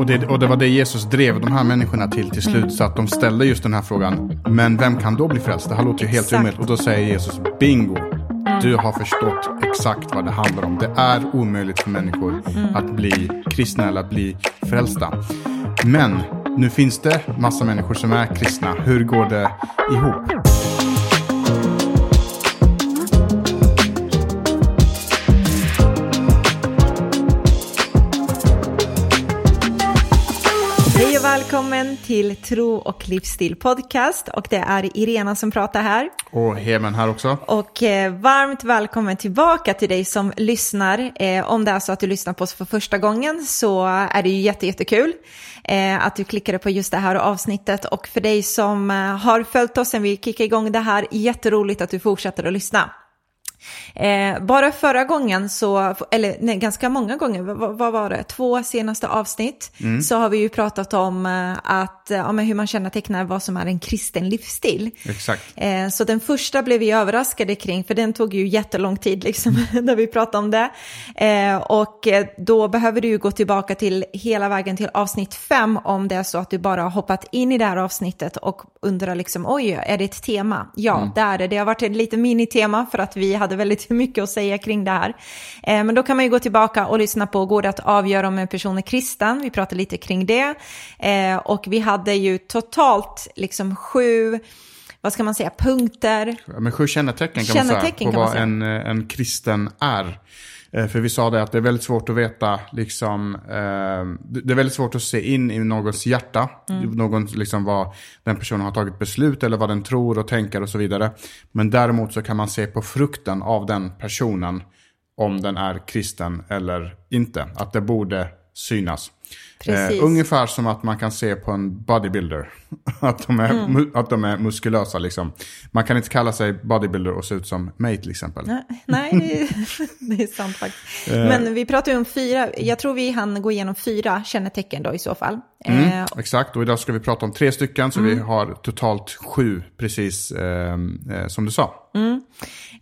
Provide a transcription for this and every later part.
Och det, och det var det Jesus drev de här människorna till till slut. Så att de ställde just den här frågan. Men vem kan då bli frälst? Det här låter ju helt omöjligt. Och då säger Jesus bingo. Du har förstått exakt vad det handlar om. Det är omöjligt för människor att bli kristna eller att bli frälsta. Men nu finns det massa människor som är kristna. Hur går det ihop? Till Tro och livsstil podcast och det är Irena som pratar här. Och Hemen här också. Och eh, varmt välkommen tillbaka till dig som lyssnar. Eh, om det är så att du lyssnar på oss för första gången så är det ju jätte, jättekul eh, att du klickade på just det här avsnittet. Och för dig som eh, har följt oss sen vi kickade igång det här, jätteroligt att du fortsätter att lyssna. Eh, bara förra gången så, eller nej, ganska många gånger, vad, vad var det, två senaste avsnitt, så har vi ju pratat om eh, att, eh, ja, men hur man kännetecknar vad som är en kristen livsstil. Exakt. Eh, så den första blev vi överraskade kring, för den tog ju jättelång tid liksom, när vi pratade om det. Eh, och eh, då behöver du ju gå tillbaka till hela vägen till avsnitt fem om det är så att du bara har hoppat in i det här avsnittet och undrar liksom, oj, är det ett tema? Ja, det är det. Det har varit ett litet minitema för att vi hade väldigt mycket att säga kring det här. Eh, men då kan man ju gå tillbaka och lyssna på, går det att avgöra om en person är kristen? Vi pratade lite kring det. Eh, och vi hade ju totalt liksom sju, vad ska man säga, punkter. Men sju kännetecken kan Kännetecken man säga på vad en, eh, en kristen är. Eh, För vi sa det att det är väldigt svårt att veta, liksom, eh, det det är väldigt svårt att se in i någons hjärta. Mm. Någon, liksom, vad den personen har tagit beslut eller vad den tror och tänker och så vidare. Men däremot så kan man se på frukten av den personen om den är kristen eller inte. Att det borde synas. Eh, ungefär som att man kan se på en bodybuilder. att, de är, Mm. mu- att de är muskulösa liksom. Man kan inte kalla sig bodybuilder och se ut som mig till exempel. Nej, Nej, det är, det är sant faktiskt. Eh. Men vi pratar ju om fyra, jag tror vi hann gå igenom fyra kännetecken då i så fall. Mm, Eh, exakt, och idag ska vi prata om tre stycken. Så Mm. vi har totalt sju, precis eh, eh, som du sa.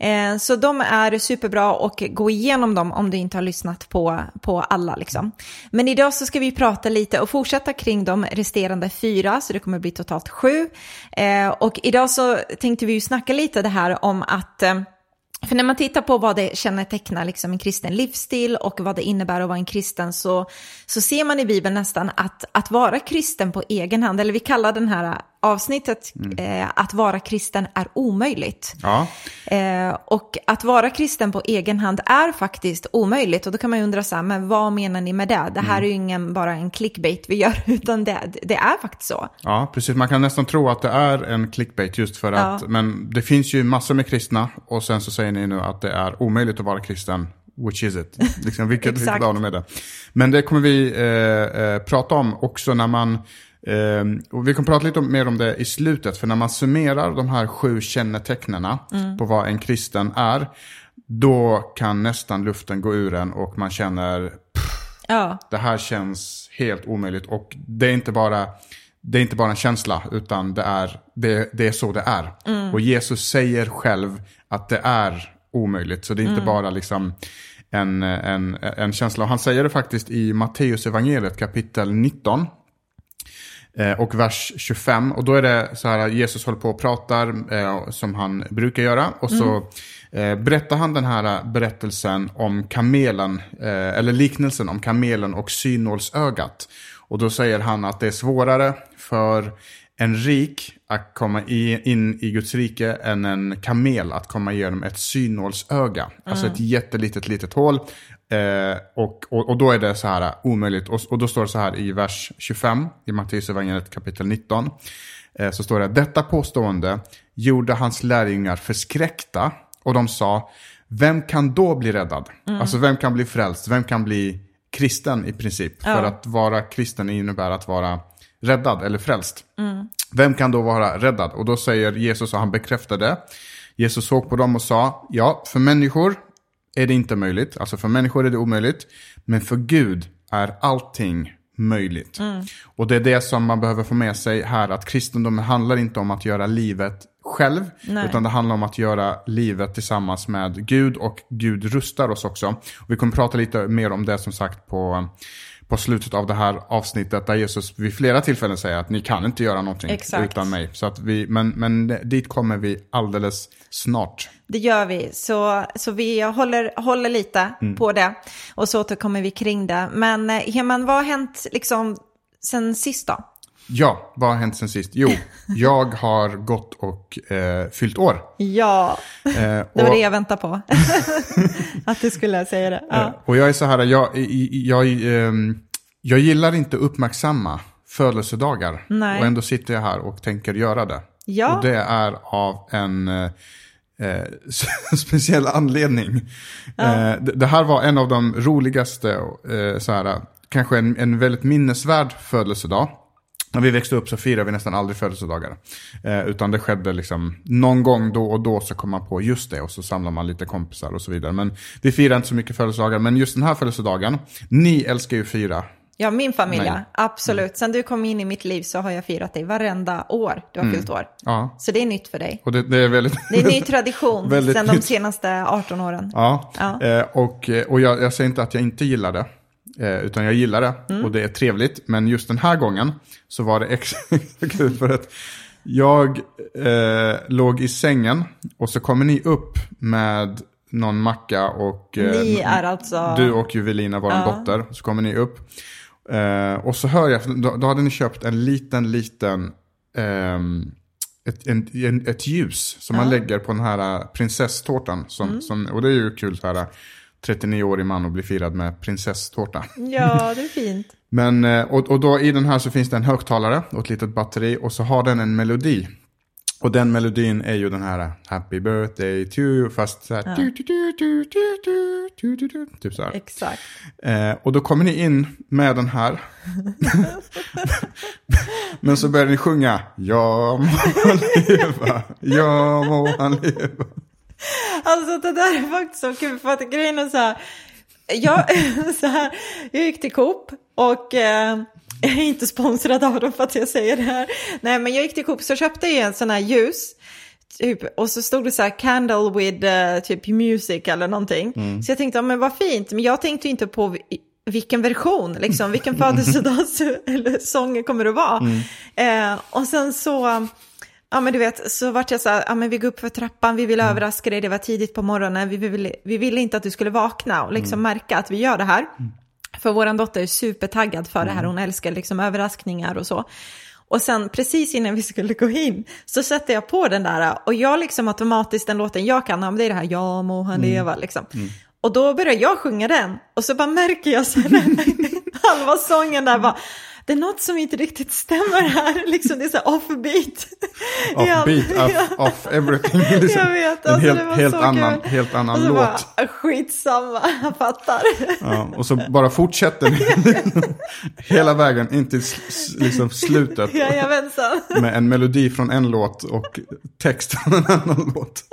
Eh, så de är superbra och gå igenom dem om du inte har lyssnat på, på alla. Liksom. Men idag så ska vi prata lite och fortsätta kring de resterande fyra, så det kommer bli totalt sju. Eh, och idag så tänkte vi ju snacka lite det här om att eh, för när man tittar på vad det kännetecknar liksom en kristen livsstil och vad det innebär att vara en kristen så, så ser man i Bibeln nästan att, att vara kristen på egen hand, eller vi kallar den här avsnittet eh, att vara kristen är omöjligt. Ja, Eh, och att vara kristen på egen hand är faktiskt omöjligt. Och då kan man ju undra så här, men vad menar ni med det? Det här är ju ingen bara en clickbait vi gör, utan det, det är faktiskt så. ja, precis. Man kan nästan tro att det är en clickbait just för att, men det finns ju massor med kristna och sen så säger ni nu att det är omöjligt att vara kristen. Which is it? Liksom, vilket, Exakt. vilket av dem är det? Men det kommer vi eh, eh, prata om också när man, eh, och vi kommer prata lite mer om det i slutet, för när man summerar de här sju kännetecknena på vad en kristen är, då kan nästan luften gå ur en och man känner Ja, det här känns helt omöjligt. Och det är inte bara, det är inte bara en känsla, utan det är, det, det är så det är. Och Jesus säger själv att det är omöjligt. Så det är inte bara liksom en, en, en känsla. Och han säger det faktiskt i Matteus evangeliet kapitel 19. Eh, och vers 25. Och då är det så här Jesus håller på och pratar eh, som han brukar göra. Och så eh, berättar han den här berättelsen om kamelen, eh, eller liknelsen om kamelen och synålsögat. Och då säger han att det är svårare för en rik att komma i, in i Guds rike än en kamel att komma igenom ett synålsöga. Alltså ett jättelitet litet hål. Eh, och, och, och då är det så här omöjligt. Och, och då står det så här i vers 25 i Matteus evangeliet kapitel 19. Eh, så står det, detta påstående gjorde hans lärjungar förskräckta. Och de sa, vem kan då bli räddad? Alltså vem kan bli frälst? Vem kan bli kristen i princip? För att vara kristen innebär att vara räddad eller frälst. Vem kan då vara räddad? Och då säger Jesus, och han bekräftade, Jesus såg på dem och sa, ja, för människor är det inte möjligt. Alltså för människor är det omöjligt. Men för Gud är allting möjligt. Och det är det som man behöver få med sig här, att kristendomen handlar inte om att göra livet själv, Nej. utan det handlar om att göra livet tillsammans med Gud och Gud rustar oss också. Och vi kommer prata lite mer om det som sagt på, på slutet av det här avsnittet där Jesus vid flera tillfällen säger att ni kan inte göra någonting Exakt. utan mig. Så att vi, men, men dit kommer vi alldeles snart. Det gör vi, så, så vi håller, håller lite Mm. på det. Och så återkommer vi kring det. Men eh, Heman, vad har hänt liksom sen sist då? Ja, vad har hänt sen sist? Jo, jag har gått och eh, fyllt år. Ja, Eh, det var och- det jag väntade på. att du skulle säga det. Eh, Ja. Och jag är så här, jag, jag, ehm, jag gillar inte uppmärksamma födelsedagar. Nej. Och ändå sitter jag här och tänker göra det. Ja. Och det är av en eh, eh, speciell anledning. Eh, det, det här var en av de roligaste, eh, så här, kanske en, en väldigt minnesvärd födelsedag. När vi växte upp så firade vi nästan aldrig födelsedagar. Eh, utan det skedde liksom någon gång då och då så kom man på just det och så samlar man lite kompisar och så vidare. Men vi firar inte så mycket födelsedagar. Men just den här födelsedagen, ni älskar ju fira. ja, min familj, Nej. absolut. Sen du kom in i mitt liv så har jag firat dig varenda år du har Mm. fyllt år. Ja, Så det är nytt för dig. och det, det är väldigt... Det är en ny tradition sen de senaste 18 åren. Ja, Ja. Eh, och, och jag, jag säger inte att jag inte gillar det. Eh, utan jag gillar det Mm. och det är trevligt. Men just den här gången så var det extra kul för att jag eh, låg i sängen och så kommer ni upp med någon macka och... eh, alltså... Du och Juvelina, vår Ja. dotter, så kommer ni upp. Eh, och så hör jag, då, då hade ni köpt en liten, liten, ehm, ett, en, ett ljus som man lägger på den här eh, prinsesstårtan. Som, Mm. som, och det är ju kul så här, 39-årig man och blir firad med prinsesstårta. Ja, det är fint. Men, eh, och, och då i den här så finns det en högtalare och ett litet batteri och så har den en melodi. Och den melodin är ju den här eh, Happy birthday to you, fast så här. Typ så här. Exakt. Eh, och då kommer ni in med den här. Men så börjar ni sjunga. Ja må han leva, ja må han leva. Alltså det där är faktiskt så kul för att grejen är så här. Jag, så här, jag gick till Coop och eh, jag är inte sponsrad av dem för att jag säger det här. Nej men jag gick till Coop så köpte jag en sån här ljus. Typ, och så stod det så här candle with eh, typ music eller någonting. Så jag tänkte, ja, men vad fint. Men jag tänkte inte på vi- vilken version, liksom, vilken födelsedags eller sång kommer det vara. Eh, och sen så, ja men du vet, så vart jag så här, ja men vi går upp för trappan, vi vill överraska dig, det var tidigt på morgonen, vi ville, vi ville inte att du skulle vakna och liksom märka att vi gör det här. För vår dotter är supertaggad för det här, hon älskar liksom överraskningar och så. Och sen precis innan vi skulle gå in så sätter jag på den där och jag liksom automatiskt den låten jag kan, ja, men det är det här ja må han leva liksom. Och då börjar jag sjunga den och så bara märker jag så här, halva sången där bara, det är något som inte riktigt stämmer här, liksom det är så här offbeat. Off off, everything. Liksom. Jag vet, en alltså helt, det var helt annan, helt annan och så låt. bara, skitsamma, jag fattar. Ja, och så bara fortsätter ni hela vägen in till liksom slutet. Jajamensan. Med en melodi från en låt och text från en annan låt.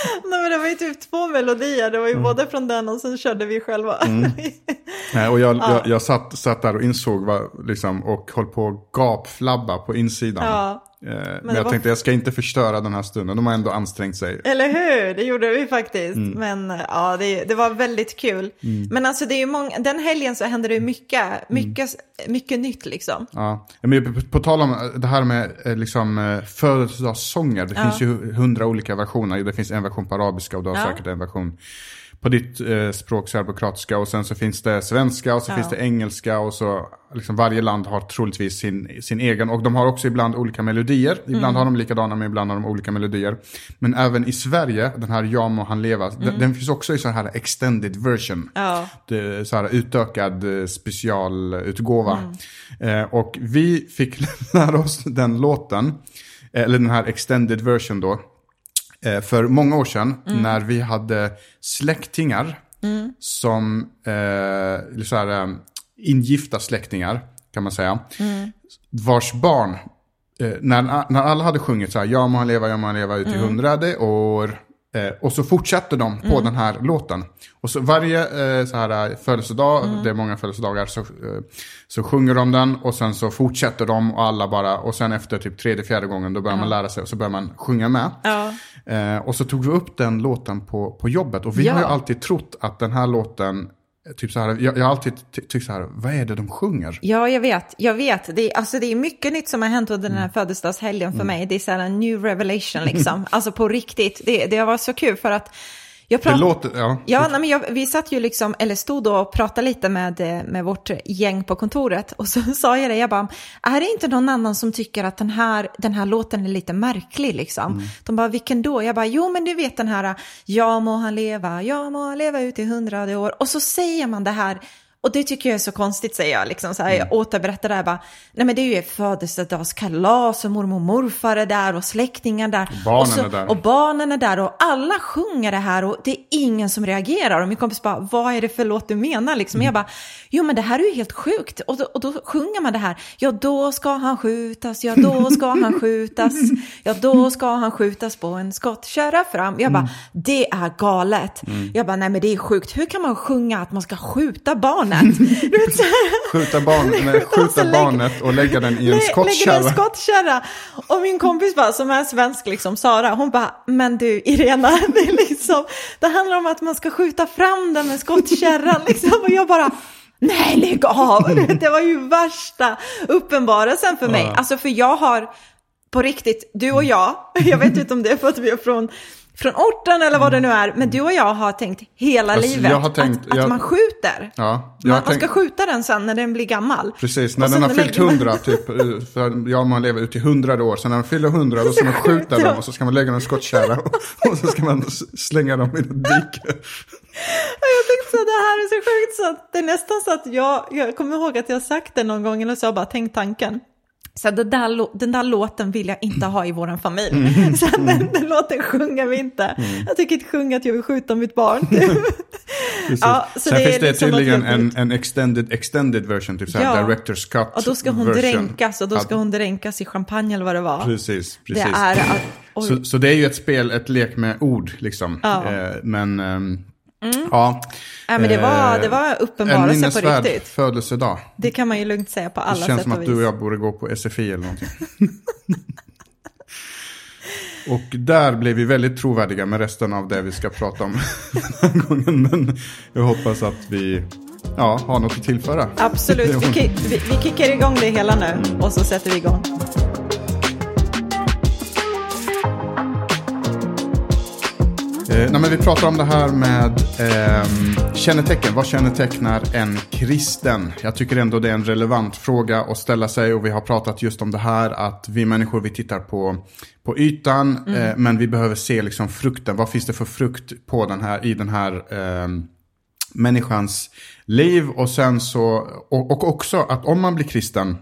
Nej, men det var ju typ två melodier, det var ju Mm. både från den och sen körde vi själva. Nej, och jag, jag, jag satt, satt där och insåg vad, liksom, och höll på att gapflabba på insidan. Ja, Eh, men det jag var- tänkte jag ska inte förstöra den här stunden. De har ändå ansträngt sig. Eller hur? Det gjorde vi faktiskt. Mm. Men ja, det, det var väldigt kul. Men alltså det är många, den helgen så hände det mycket, Mm. mycket, mycket nytt liksom. Ja. Men på, på tal om det här med eh, liksom, eh, födelsedagssånger. Det Ja. finns ju hundra olika versioner. Det finns en version på arabiska och du har Ja. säkert en version på ditt eh, språk, serbokroatiska. Och sen så finns det svenska och så Ja. finns det engelska. Och så liksom varje land har troligtvis sin, sin egen. Och de har också ibland olika melodier. Ibland Mm. har de likadana men ibland har de olika melodier. Men även i Sverige, den här Ja må han leva. Den, den finns också i så här extended version. Mm. Ja. Det så här utökad eh, specialutgåva. Mm. Eh, och vi fick lära oss den låten, eh, eller den här extended version då, eh, för många år sedan Mm. när vi hade släktingar som, eh, så här, eh, ingifta släktingar kan man säga, Mm. vars barn eh, när, när alla hade sjungit så här, ja må han leva, ja må han leva ut i Mm. hundrade år. Eh, och så fortsätter de på den här låten. Och så varje eh, så här, eh, födelsedag, Mm. det är många födelsedagar, så, eh, så sjunger de den och sen så fortsätter de och alla bara, och sen efter typ tredje, fjärde gången då börjar man lära sig och så börjar man sjunga med. Eh, och så tog vi upp den låten på, på jobbet och vi Ja. har ju alltid trott att den här låten typ så här, jag, jag har alltid ty tyckt så här, vad är det de sjunger? Ja, jag vet. Jag vet. Det är, alltså, det är mycket nytt som har hänt under den här Mm. födelsedagshelgen för mig. Det är så här en new revelation liksom. alltså på riktigt. Det, det har varit så kul för att jag Det pratar... låter, ja. Ja, nej, men jag, vi satt ju liksom, eller stod och pratade lite med, eh, med vårt gäng på kontoret. Och så sa jag det, jag bara, är det inte någon annan som tycker att den här, den här låten är lite märklig liksom? Mm. De bara, vilken då? Jag bara, jo men du vet den här, ja må han leva, ja må han leva ut i hundrade år. Och så säger man det här, och det tycker jag är så konstigt säger jag, liksom så här, jag återberättar det här bara, nej men det är ju födelsedagskalas och mormor och morfar är där och släktingar där. barnen och så, är där. Och barnen är där och alla sjunger det här och det är ingen som reagerar. Och min kompis bara, vad är det för låt du menar? Liksom. Jag bara, jo men det här är ju helt sjukt. Och då, och då sjunger man det här, ja då ska han skjutas, ja då ska han skjutas, ja då ska han skjutas på en skottkärra fram. Jag bara, det är galet. Jag bara, nej men det är sjukt. Hur kan man sjunga att man ska skjuta barnet? Du vet, så. Skjuta, barn, nej, skjuta lägg- barnet och lägga den i en skottkärra. skottkärra. Och min kompis bara, som är svensk, liksom, Sara, hon bara, men du Irena, det, är liksom, det handlar om att man ska skjuta fram den med skottkärran. Liksom. Och jag bara, nej lägg av. Det var ju värsta uppenbarelsen för mig. Ja. Alltså för jag har, på riktigt, du och jag, jag vet inte om det är för att vi är från från orten eller vad det nu är, men du och jag har tänkt hela Alltså, livet tänkt- att, att jag- man skjuter. Ja, jag Man, har man ska tänkt, skjuta den sen när den blir gammal. precis, när den har fyllt hundra, typ, eh, för ja, man lever ut till hundrade år, sen när den fyller hundra då ska man skjuta skjuter dem de. och så ska man lägga dem i skottkärra och, och så ska man slänga dem i ett dike. Ja, Jag tänkte så det här är så sjukt så att det är nästan så att jag, jag kommer ihåg att jag sagt det någon gång eller så har jag bara tänkt tanken. Så det där, den där låten vill jag inte ha i vår familj. Mm. Så den, den låten sjunger vi inte. Jag tycker inte sjunga att jag vill skjuta mitt barn. Ja, så Sen det är finns det liksom tydligen en, en extended, extended version, typ såhär Ja. director's cut och då ska hon version. dränkas och då ska hon dränkas i champagne eller vad det var. Precis, Det precis. är att, Så, så det är ju ett spel, ett lek med ord liksom. Ja. Mm. Eh, men, ehm, ja. ja, men det var, Eh, det var En uppenbarelse på riktigt. födelsedag. Det kan man ju lugnt säga på Det alla känns sätt som och att vis. du och jag borde gå på SFI eller någonting. och där blev vi väldigt trovärdiga med resten av det vi ska prata om den här gången. Men jag hoppas att vi ja, har något att tillföra. Absolut, vi, vi, vi kickar igång det hela nu och så sätter vi igång. Eh, nej, men vi pratar om det här med eh, kännetecken. Vad kännetecknar en kristen? Jag tycker ändå det är en relevant fråga att ställa sig. Och vi har pratat just om det här att vi människor vi tittar på, på ytan. Eh, men vi behöver se liksom frukten. Vad finns det för frukt på den här, i den här eh, människans liv? Och sen så, och, och också att om man blir kristen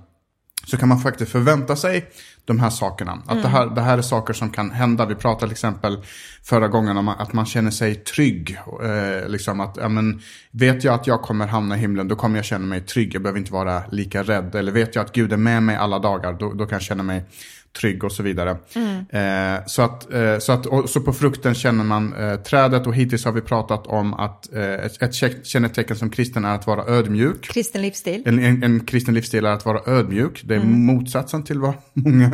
så kan man faktiskt förvänta sig de här sakerna. Att det, här, det här är saker som kan hända. Vi pratade till exempel förra gången om att man känner sig trygg. Eh, liksom att, ja, men, vet jag att jag kommer hamna i himlen, då kommer jag känna mig trygg. Jag behöver inte vara lika rädd. Eller vet jag att Gud är med mig alla dagar, då, då kan jag känna mig trygg och så vidare. Eh, så, att, eh, så, att, och, så på frukten känner man eh, trädet och hittills har vi pratat om att eh, ett, ett kä- kännetecken som kristen är att vara ödmjuk. Kristen livsstil. En, en, en kristen livsstil är att vara ödmjuk. Det är motsatsen till vad många,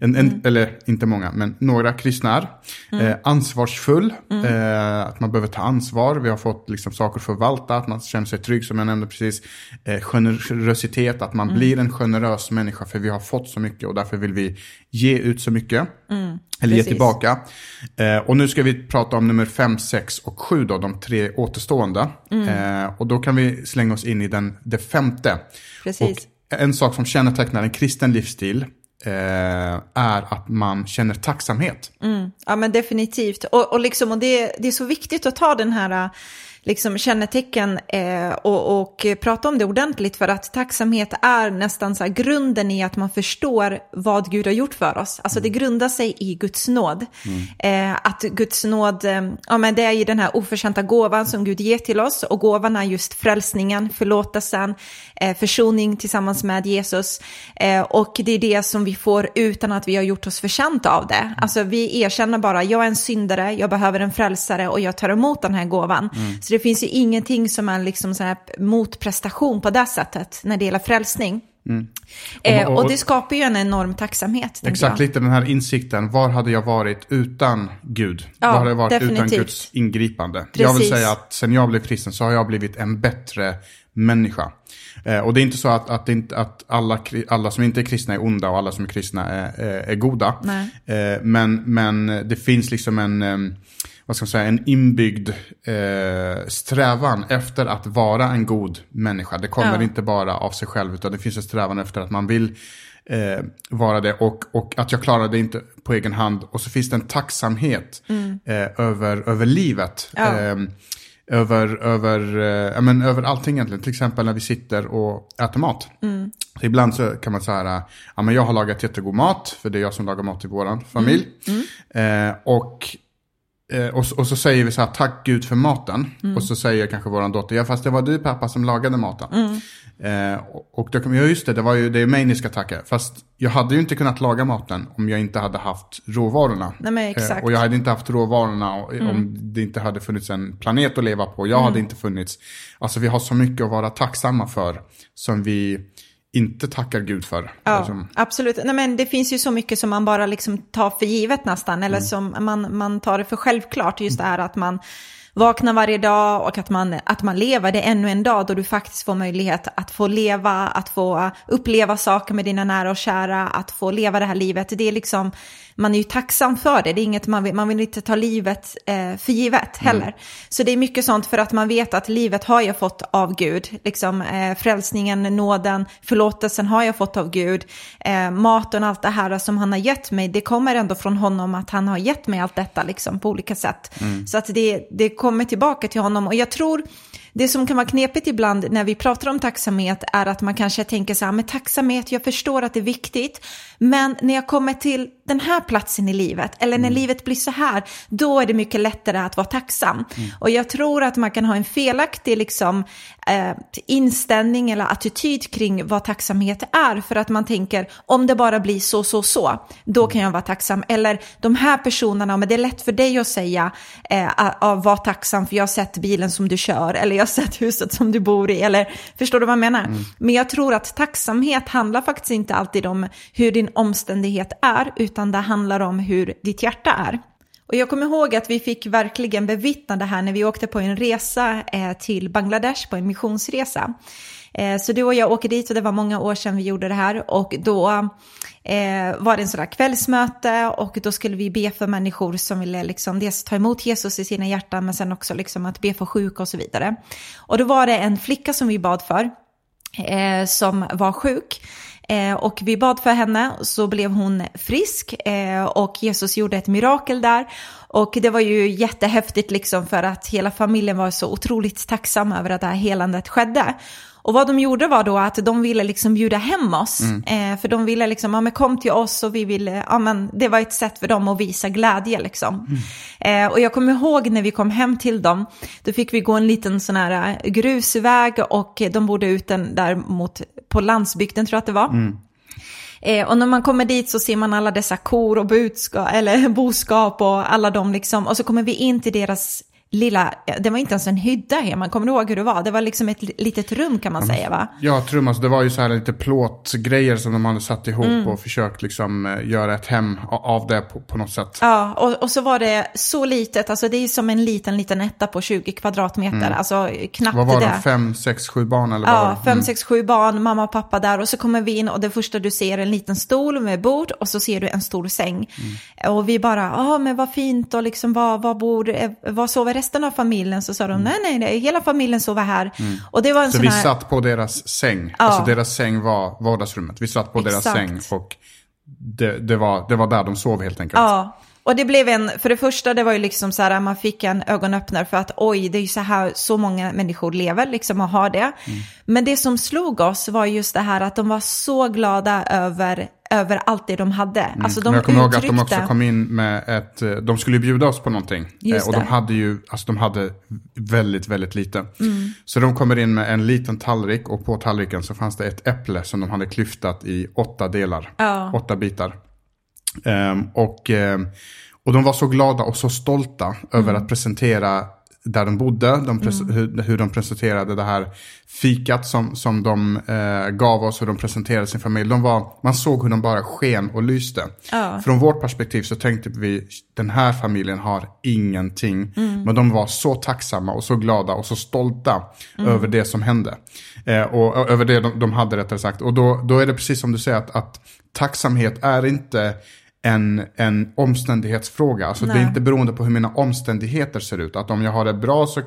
en, en, eller inte många, men några kristna är. Eh, ansvarsfull, eh, att man behöver ta ansvar. Vi har fått liksom saker förvalta, att man känner sig trygg som jag nämnde precis. Generositet, att man blir en generös människa för vi har fått så mycket och därför vill vi ge ut så mycket. Eller ge precis. tillbaka. Eh, och nu ska vi prata om nummer 5, 6 och 7 då, de tre återstående. Eh, och då kan vi slänga oss in i den, det femte. Precis. Och en sak som kännetecknar en kristen livsstil eh, är att man känner tacksamhet. Ja men definitivt. Och, och, liksom, och det, det är så viktigt att ta den här liksom, kännetecken eh, och, och prata om det ordentligt för att tacksamhet är nästan så grunden i att man förstår vad Gud har gjort för oss. Alltså det grundar sig i Guds nåd. Eh, att Guds nåd, eh, ja men det är ju den här oförtjänta gåvan som Gud ger till oss och gåvan är just frälsningen, förlåtelsen, eh, försoning tillsammans med Jesus. Eh, och det är det som vi får utan att vi har gjort oss förtjänta av det. Alltså vi erkänner bara, jag är en syndare, jag behöver en frälsare och jag tar emot den här gåvan. Så det finns ju ingenting som är liksom så här motprestation på det sättet när det gäller frälsning. Mm. Eh, Och- det skapar ju en enorm tacksamhet. Exakt, jag. lite den här insikten. Var hade jag varit utan Gud? Ja, Var hade jag varit utan definitivt. Guds ingripande? Jag vill Precis. säga att sen jag blev kristen så har jag blivit en bättre människa. Eh, och det är inte så att, att, inte, att alla, alla som inte är kristna är onda och alla som är kristna är, är, är goda. Eh, men, men det finns liksom en, vad ska man säga, en inbyggd eh, strävan efter att vara en god människa. Det kommer Ja. inte bara av sig själv utan det finns en strävan efter att man vill eh, vara det och, och att jag klarade det inte på egen hand. Och så finns det en tacksamhet eh, över, över livet. Mm. Ja. Eh, över, över, eh, men över allting egentligen. Till exempel när vi sitter och äter mat. Mm. Så ibland så kan man säga, ja men jag har lagat jättegod mat, för det är jag som lagar mat i vår familj. Mm. Eh, och, eh, och, så- och så säger vi så här, tack Gud för maten. Mm. Och så säger kanske vår dotter, ja fast det var du pappa som lagade maten. Mm. Eh, och, och då kan man, ja just det, det var ju det är mig ni ska tacka. Fast jag hade ju inte kunnat laga maten om jag inte hade haft råvarorna. Nej. Mm. Eh, och jag hade inte haft råvarorna och, om det inte hade funnits en planet att leva på. Jag hade inte funnits. Alltså vi har så mycket att vara tacksamma för som vi inte tackar Gud för. Ja, Alltså, absolut. Nej, men det finns ju så mycket som man bara liksom tar för givet nästan, eller Mm. som man, man tar det för självklart. Just det här att man vaknar varje dag och att man, att man lever. Det är ännu en dag då du faktiskt får möjlighet att få leva, att få uppleva saker med dina nära och kära, att få leva det här livet. Det är liksom, man är ju tacksam för det. Det är inget man vill, man vill inte ta livet eh, för givet heller. Så det är mycket sånt för att man vet att livet har jag fått av Gud. Liksom, eh, frälsningen, nåden, förlåtelsen har jag fått av Gud. Eh, maten och allt det här som han har gett mig, det kommer ändå från honom att han har gett mig allt detta liksom, på olika sätt. Så att det, det kommer tillbaka till honom. Och jag tror, det som kan vara knepigt ibland när vi pratar om tacksamhet är att man kanske tänker så här, men tacksamhet, jag förstår att det är viktigt, men när jag kommer till den här platsen i livet, eller när livet blir så här, då är det mycket lättare att vara tacksam. Och jag tror att man kan ha en felaktig liksom, eh, inställning eller attityd kring vad tacksamhet är, för att man tänker, om det bara blir så, så, så, då kan jag vara tacksam. Eller de här personerna, men det är lätt för dig att säga, eh, att vara tacksam för jag har sett bilen som du kör, eller jag har sett huset som du bor i, eller förstår du vad jag menar? Men jag tror att tacksamhet handlar faktiskt inte alltid om hur din omständighet är, utan utan det handlar om hur ditt hjärta är. Och jag kommer ihåg att vi fick verkligen bevittna det här när vi åkte på en resa eh, till Bangladesh, på en missionsresa. Eh, så du och jag åker dit och det var många år sedan vi gjorde det här och då eh, var det en sån där kvällsmöte och då skulle vi be för människor som ville liksom dels ta emot Jesus i sina hjärtan men sen också liksom att be för sjuka och så vidare. Och då var det en flicka som vi bad för som var sjuk. Eh, och vi bad för henne, så blev hon frisk eh, och Jesus gjorde ett mirakel där. Och det var ju jättehäftigt liksom för att hela familjen var så otroligt tacksam över att det här helandet skedde. Och vad de gjorde var då att de ville liksom bjuda hem oss. Eh, för de ville liksom, ja men kom till oss och vi ville, ja men det var ett sätt för dem att visa glädje liksom. Eh, och jag kommer ihåg när vi kom hem till dem, då fick vi gå en liten sån här grusväg och de bodde ut den där mot, på landsbygden tror jag att det var. Eh, och när man kommer dit så ser man alla dessa kor och budskap, eller boskap och alla de liksom. Och så kommer vi in till deras lilla, det var inte ens en hydda hemma, kommer du ihåg hur det var? Det var liksom ett litet rum kan man säga va? Ja, trum, alltså, det var ju så här lite plåtgrejer som de hade satt ihop Mm. och försökt liksom eh, göra ett hem av det på, på något sätt. Ja, och, och så var det så litet, alltså det är som en liten, liten etta på 20 kvadratmeter, alltså knappt Mm. Vad var det. det? Fem, sex, sju barn eller Ja, det? fem, sex, sju barn, mamma och pappa där och så kommer vi in och det första du ser är en liten stol med bord och så ser du en stor säng. Mm. Och vi bara, ja men vad fint och liksom vad, vad bor, eh, vad sover resten av familjen? Så sa de, nej nej, nej hela familjen sover här. Och det var en Mm. Så vi här... satt på deras säng. Alltså deras säng var vardagsrummet. Vi satt på deras Exakt. säng och det, det, var, det var där de sov helt enkelt. Ja, och det blev en, för det första det var ju liksom så här, man fick en ögonöppnare för att oj, det är ju så här så många människor lever liksom och har det. Mm. Men det som slog oss var just det här att de var så glada över, över allt det de hade. Alltså de Mm. Men jag kommer ihåg att de också kom in med ett, eh, de skulle ju bjuda oss på någonting. Just Eh, och de det. hade ju, alltså de hade väldigt, väldigt lite. Mm. Så de kommer in med en liten tallrik och på tallriken så fanns det ett äpple som de hade klyftat i åtta delar. Ja. Åtta bitar. Ehm, och, ehm, och de var så glada och så stolta över Mm. att presentera där de bodde, de mm. hur, de presenterade det här fikat som, som de eh, gav oss, hur de presenterade sin familj. De var, man såg hur de bara sken och lyste. Ja. Från vårt perspektiv så tänkte vi, den här familjen har ingenting. Mm. Men de var så tacksamma och så glada och så stolta mm. över det som hände. Eh, och, och, över det de, de hade rättare sagt. Och då, då är det precis som du säger att, att tacksamhet är inte en, en omständighetsfråga. Alltså det är inte beroende på hur mina omständigheter ser ut. Att om jag har det bra så,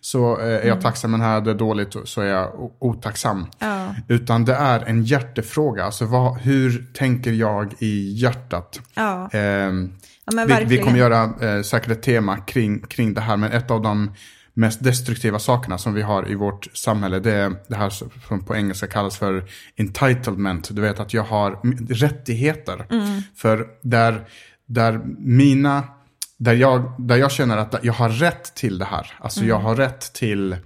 så eh, är jag mm. tacksam, men här är det dåligt så är jag otacksam. Ja. Utan det är en hjärtefråga. Alltså vad, hur tänker jag i hjärtat? Ja. Eh, ja, vi, vi, kommer göra eh, säkert ett tema kring, kring det här, men ett av de mest destruktiva sakerna som vi har i vårt samhälle. Det är det här som på engelska kallas för entitlement. Du vet att jag har rättigheter. Mm. För där, där mina, där jag, där jag känner att jag har rätt till det här. Alltså mm. jag har rätt till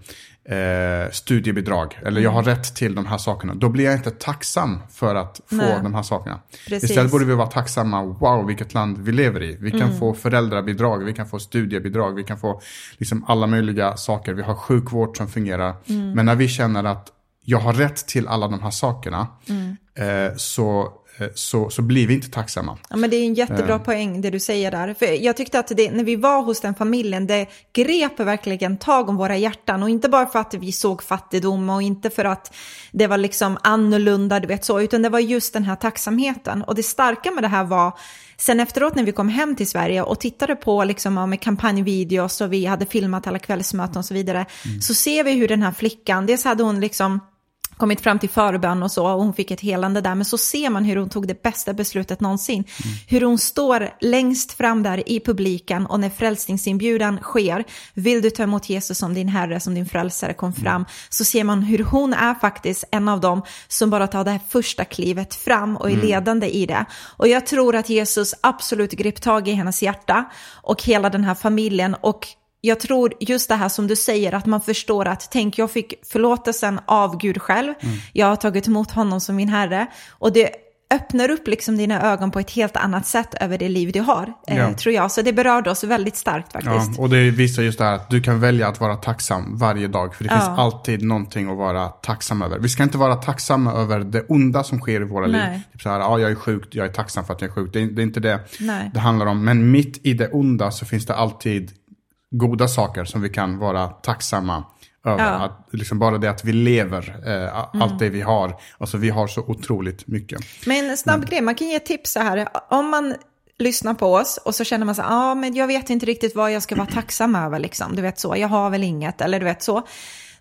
eh, studiebidrag. Eller mm. jag har rätt till de här sakerna. Då blir jag inte tacksam för att få Nej. de här sakerna. Precis. Istället borde vi vara tacksamma. Wow, vilket land vi lever i. Vi kan mm. få föräldrabidrag, vi kan få studiebidrag, vi kan få liksom alla möjliga saker. Vi har sjukvård som fungerar. Mm. Men när vi känner att jag har rätt till alla de här sakerna. Mm. Eh, så så, så blir vi inte tacksamma. Ja, men det är en jättebra uh. poäng det du säger där. För jag tyckte att det, när vi var hos den familjen, det grep verkligen tag om våra hjärtan. Och inte bara för att vi såg fattigdom och inte för att det var liksom annorlunda, du vet så, utan det var just den här tacksamheten. Och det starka med det här var, Sen efteråt när vi kom hem till Sverige och tittade på liksom, med kampanjvideos och vi hade filmat alla kvällsmöten och så vidare, mm. så ser vi hur den här flickan, dels hade hon liksom kommit fram till förbön och så och hon fick ett helande där. Men så ser man hur hon tog det bästa beslutet någonsin. Mm. Hur hon står längst fram där i publiken och när frälsningsinbjudan sker, vill du ta emot Jesus som din herre, som din frälsare kom fram, mm. så ser man hur hon är faktiskt en av dem som bara tar det här första klivet fram och är mm. ledande i det. Och jag tror att Jesus absolut grep tag i hennes hjärta och hela den här familjen och jag tror just det här som du säger, att man förstår att tänk jag fick förlåtelsen av Gud själv, mm. jag har tagit emot honom som min herre och det öppnar upp liksom dina ögon på ett helt annat sätt över det liv du har, eh, ja. tror jag. Så det berörde oss väldigt starkt faktiskt. Ja, och det visar just det här att du kan välja att vara tacksam varje dag, för det ja. finns alltid någonting att vara tacksam över. Vi ska inte vara tacksamma över det onda som sker i våra Nej. liv. Typ så här, ja, jag är sjuk, jag är tacksam för att jag är sjuk. Det är, det är inte det Nej. det handlar om. Men mitt i det onda så finns det alltid goda saker som vi kan vara tacksamma över. Ja. Att, liksom bara det att vi lever, eh, allt mm. det vi har. Alltså vi har så otroligt mycket. Men en snabb mm. grej, man kan ge tips så här. Om man lyssnar på oss och så känner man så ja ah, men jag vet inte riktigt vad jag ska vara tacksam över liksom. Du vet så, jag har väl inget eller du vet så.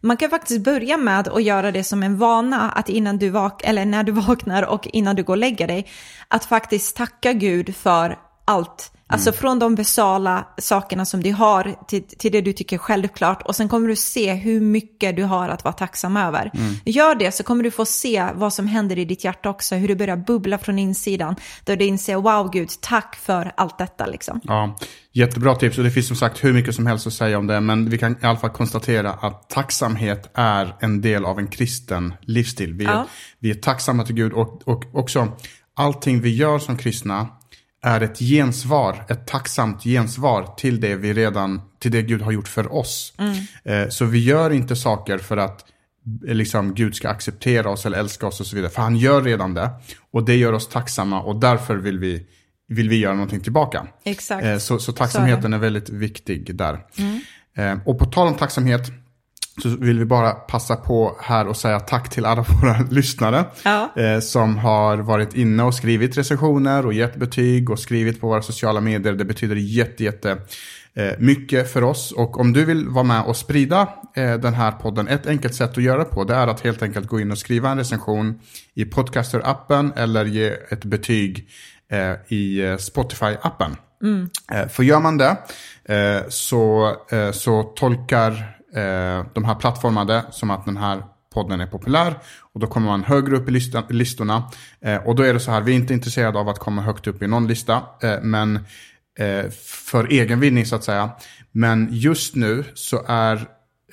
Man kan faktiskt börja med att göra det som en vana, att innan du vak eller när du vaknar och innan du går och lägger dig, att faktiskt tacka Gud för allt Alltså mm. från de basala sakerna som du har till, till det du tycker är självklart och sen kommer du se hur mycket du har att vara tacksam över. Mm. Gör det så kommer du få se vad som händer i ditt hjärta också, hur det börjar bubbla från insidan. Där du inser, wow Gud, tack för allt detta liksom. Ja, jättebra tips och det finns som sagt hur mycket som helst att säga om det. Men vi kan i alla fall konstatera att tacksamhet är en del av en kristen livsstil. Vi är, ja. vi är tacksamma till Gud och, och också allting vi gör som kristna är ett gensvar, ett tacksamt gensvar till det vi redan, till det Gud har gjort för oss. Mm. Eh, så vi gör inte saker för att eh, liksom, Gud ska acceptera oss eller älska oss och så vidare. För han gör redan det. Och det gör oss tacksamma och därför vill vi, vill vi göra någonting tillbaka. Exakt. Eh, så, så tacksamheten så är, är, väldigt viktig där. Mm. Och på tal om tacksamhet så vill vi bara passa på här och säga tack till alla våra lyssnare. Ja. Eh, som har varit inne och skrivit recensioner och gett betyg och skrivit på våra sociala medier. Det betyder jätte, jätte eh, mycket för oss. Och om du vill vara med och sprida eh, den här podden, ett enkelt sätt att göra på det är att helt enkelt gå in och skriva en recension i Podcaster-appen eller ge ett betyg eh, i eh, Spotify-appen. Mm. För gör man det så, så tolkar eh, de här plattformade som att den här podden är populär. Och då kommer man högre upp i listan, listorna. Eh, och då är det så här, vi är inte intresserade av att komma högt upp i någon lista. Eh, men eh, för egen vinning så att säga. Men just nu så är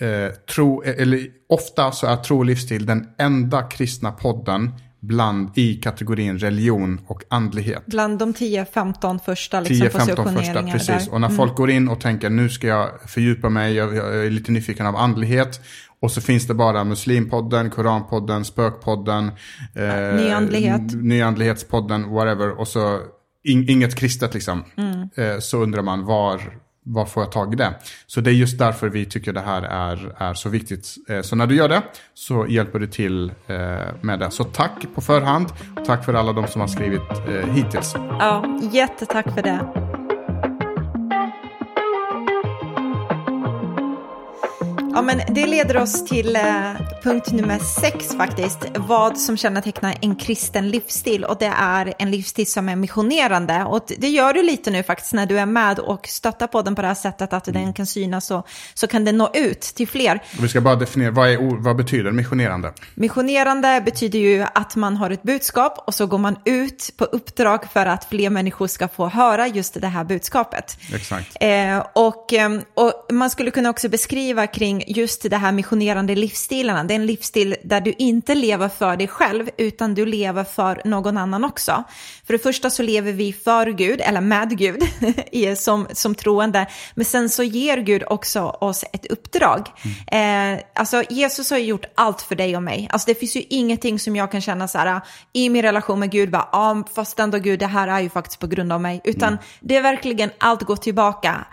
eh, tro, eller ofta så är tro och livsstil den enda kristna podden bland i kategorin religion och andlighet. Bland de 10-15 första liksom, 10-15 första, precis. Där. Och när mm. folk går in och tänker nu ska jag fördjupa mig, jag, jag är lite nyfiken av andlighet. Och så finns det bara Muslimpodden, Koranpodden, Spökpodden, eh, Nyandlighet. Nyandlighetspodden, whatever. Och så in, inget kristet liksom. Mm. Eh, så undrar man var, var får jag tag i det? Så det är just därför vi tycker det här är, är så viktigt. Eh, så när du gör det så hjälper du till eh, med det. Så tack på förhand. Tack för alla de som har skrivit eh, hittills. Ja, jättetack för det. Ja, men det leder oss till eh, punkt nummer sex faktiskt. Vad som kännetecknar en kristen livsstil och det är en livsstil som är missionerande. Och det gör du lite nu faktiskt när du är med och stöttar på den på det här sättet att den kan synas och så kan den nå ut till fler. Vi ska bara definiera, vad, är, vad betyder missionerande? Missionerande betyder ju att man har ett budskap och så går man ut på uppdrag för att fler människor ska få höra just det här budskapet. Exakt. Eh, och, eh, och man skulle kunna också beskriva kring just det här missionerande livsstilarna. Det är en livsstil där du inte lever för dig själv, utan du lever för någon annan också. För det första så lever vi för Gud, eller med Gud, som, som troende. Men sen så ger Gud också oss ett uppdrag. Mm. Eh, alltså Jesus har gjort allt för dig och mig. Alltså det finns ju ingenting som jag kan känna så här, i min relation med Gud, bara, ah, fast ändå Gud, det här är ju faktiskt på grund av mig. Utan mm. det är verkligen allt går tillbaka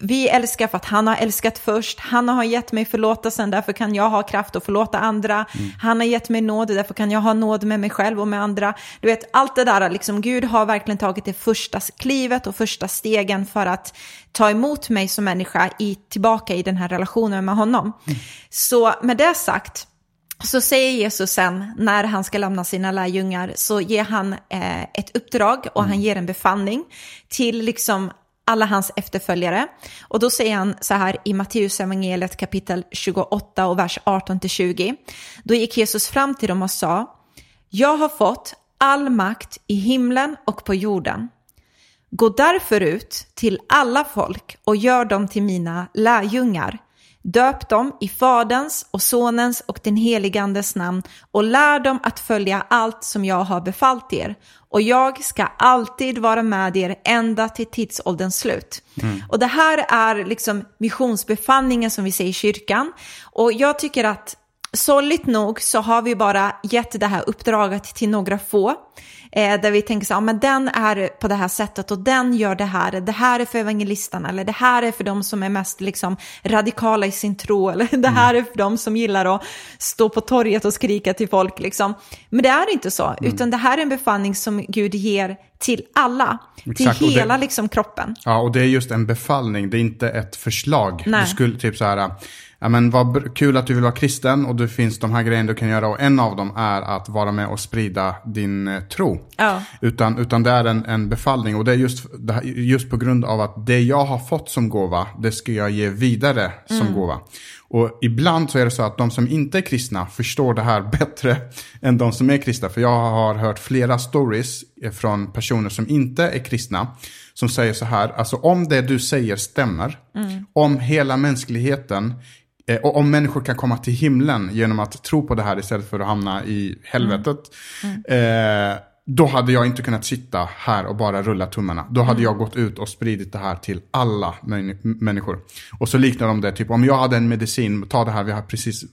vi älskar för att han har älskat först. Han har gett mig förlåtelsen, därför kan jag ha kraft att förlåta andra. Mm. Han har gett mig nåd, därför kan jag ha nåd med mig själv och med andra. Du vet, allt det där, liksom, Gud har verkligen tagit det första klivet och första stegen för att ta emot mig som människa i, tillbaka i den här relationen med honom. Mm. Så med det sagt, så säger Jesus sen, när han ska lämna sina lärjungar, så ger han eh, ett uppdrag och mm. han ger en befallning till liksom alla hans efterföljare. Och då säger han så här i Matteus evangeliet kapitel 28 och vers 18-20. Då gick Jesus fram till dem och sa, jag har fått all makt i himlen och på jorden. Gå därför ut till alla folk och gör dem till mina lärjungar. Döp dem i Faderns och Sonens och den heligandes namn och lär dem att följa allt som jag har befallt er. Och jag ska alltid vara med er ända till tidsålderns slut. Mm. Och det här är liksom missionsbefallningen som vi säger i kyrkan. Och jag tycker att sorgligt nog så har vi bara gett det här uppdraget till några få. Eh, där vi tänker så här, men den är på det här sättet och den gör det här. Det här är för evangelisterna eller det här är för de som är mest liksom, radikala i sin tro eller det här är för de som gillar att stå på torget och skrika till folk. Liksom. Men det är inte så, mm. utan det här är en befallning som Gud ger till alla, Exakt, till hela det, liksom, kroppen. Ja, och det är just en befallning, det är inte ett förslag. Nej. Du skulle typ så här, ja men vad kul att du vill vara kristen och det finns de här grejerna du kan göra och en av dem är att vara med och sprida din eh, tro. Ja. Utan, utan det är en, en befallning och det är just, just på grund av att det jag har fått som gåva, det ska jag ge vidare som mm. gåva. Och ibland så är det så att de som inte är kristna förstår det här bättre än de som är kristna. För jag har hört flera stories från personer som inte är kristna. Som säger så här, alltså om det du säger stämmer, mm. om hela mänskligheten och om människor kan komma till himlen genom att tro på det här istället för att hamna i helvetet. Mm. Mm. Eh, då hade jag inte kunnat sitta här och bara rulla tummarna. Då hade mm. jag gått ut och spridit det här till alla människor. Och så liknar de det, typ om jag hade en medicin, ta det här, vi har precis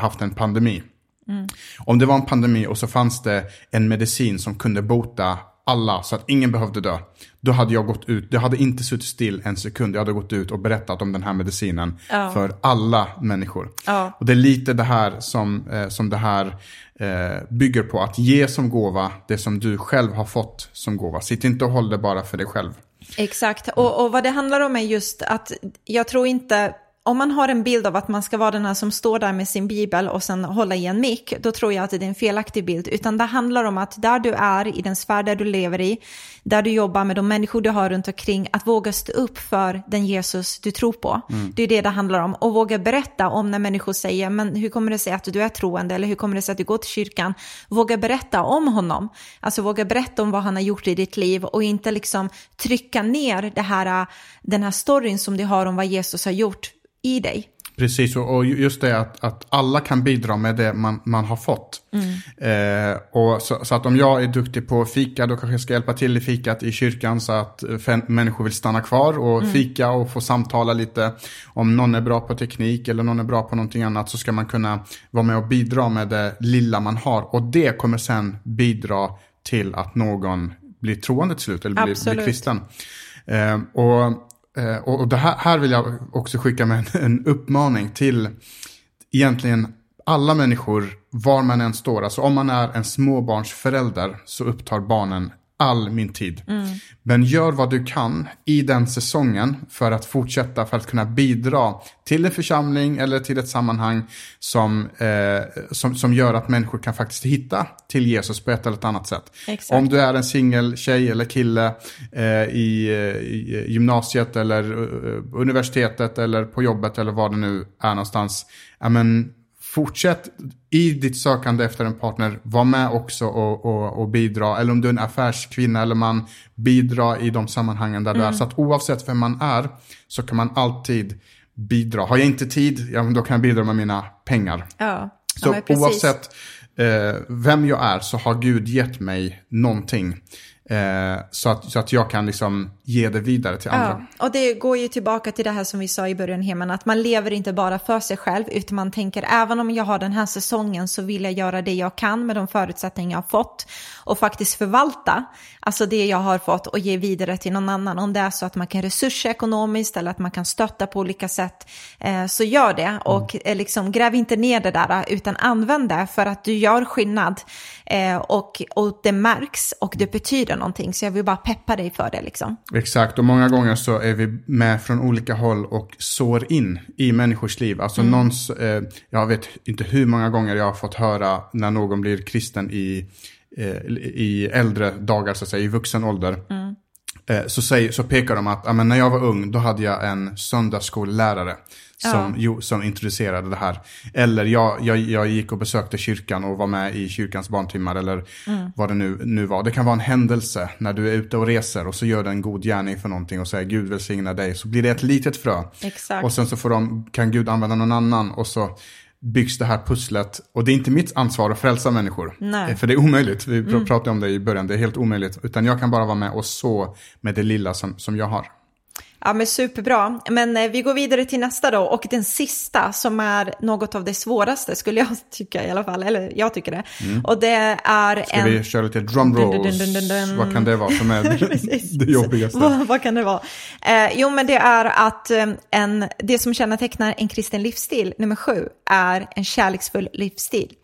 haft en pandemi. Mm. Om det var en pandemi och så fanns det en medicin som kunde bota alla så att ingen behövde dö. Då hade jag gått ut, jag hade inte suttit still en sekund. Jag hade gått ut och berättat om den här medicinen ja. för alla människor. Ja. Och det är lite det här som, eh, som det här eh, bygger på. Att ge som gåva det som du själv har fått som gåva. Sitt inte och håll det bara för dig själv. Exakt, och, och vad det handlar om är just att jag tror inte om man har en bild av att man ska vara den här som står där med sin bibel och sen hålla i en mick, då tror jag att det är en felaktig bild. Utan det handlar om att där du är, i den sfär där du lever i, där du jobbar med de människor du har runt omkring, att våga stå upp för den Jesus du tror på. Mm. Det är det det handlar om. Och våga berätta om när människor säger, men hur kommer det sig att du är troende? Eller hur kommer det sig att du går till kyrkan? Våga berätta om honom. Alltså våga berätta om vad han har gjort i ditt liv och inte liksom trycka ner det här, den här storyn som du har om vad Jesus har gjort i dig. Precis, och just det att, att alla kan bidra med det man, man har fått. Mm. Eh, och så, så, att om jag är duktig på fika, då kanske jag ska hjälpa till i fikat i kyrkan så att människor vill stanna kvar och mm. fika och få samtala lite. Om någon är bra på teknik eller någon är bra på någonting annat så ska man kunna vara med och bidra med det lilla man har. Och det kommer sen bidra till att någon blir troende till slut eller blir, blir kristen. Eh, och, eh, och det här, här vill jag också skicka med en, en uppmaning till egentligen alla människor, var man än står. Alltså om man är en småbarnsförälder så upptar barnen all min tid. Mm. Men gör vad du kan i den säsongen för att fortsätta, för att kunna bidra till en församling eller till ett sammanhang som, eh, som, som gör att människor kan faktiskt hitta till Jesus på ett eller annat sätt. Exakt. Om du är en singel tjej eller kille eh, i, i, gymnasiet eller uh, universitetet eller på jobbet eller vad det nu är någonstans. Ja, men, fortsätt i ditt sökande efter en partner, var med också och, och, och, bidra. Eller om du är en affärskvinna eller man, bidra i de sammanhangen där mm. du är. Mm. Så att oavsett vem man är så kan man alltid bidra. Har jag inte tid, ja, då kan jag bidra med mina pengar. Ja, så ja, oavsett eh, vem jag är så har Gud gett mig någonting. Eh, så, att, så att jag kan liksom ge det vidare till andra. Ja, och det går ju tillbaka till det här som vi sa i början, Heman, att man lever inte bara för sig själv, utan man tänker även om jag har den här säsongen så vill jag göra det jag kan med de förutsättningar jag har fått och faktiskt förvalta, alltså det jag har fått och ge vidare till någon annan. Om det är så att man kan resursa ekonomiskt eller att man kan stötta på olika sätt, eh, så gör det och mm. liksom gräv inte ner det där, utan använd det för att du gör skillnad eh, och, och det märks och det betyder någonting. Så jag vill bara peppa dig för det liksom. Exakt, och många gånger så är vi med från olika håll och sår in i människors liv. Alltså mm. någons, eh, jag vet inte hur många gånger jag har fått höra när någon blir kristen i, eh, i äldre dagar, så att säga, i vuxen ålder. Mm. Eh, så, säger, så pekar de att när jag var ung, då hade jag en söndagsskollärare som, jo, som introducerade det här. Eller jag, jag, jag gick och besökte kyrkan och var med i kyrkans barntimmar eller mm. vad det nu, nu var. Det kan vara en händelse när du är ute och reser och så gör du en god gärning för någonting och säger Gud välsigna dig. Så blir det ett litet frö. Exakt. Och sen så får de, kan Gud använda någon annan och så byggs det här pusslet. Och det är inte mitt ansvar att frälsa människor. Nej. För det är omöjligt. Vi mm. pratade om det i början. Det är helt omöjligt. Utan jag kan bara vara med och så med det lilla som, som jag har. Ja men superbra. Men eh, vi går vidare till nästa då och den sista som är något av det svåraste skulle jag tycka i alla fall. Eller jag tycker det. Mm. Och det är Ska en... vi köra lite drumrolls? Dun, dun, dun, vad kan det vara som är det jobbigaste? vad, vad, kan det vara? Eh, jo men det är att eh, en, det som kännetecknar en kristen livsstil, nummer sju, är en kärleksfull livsstil.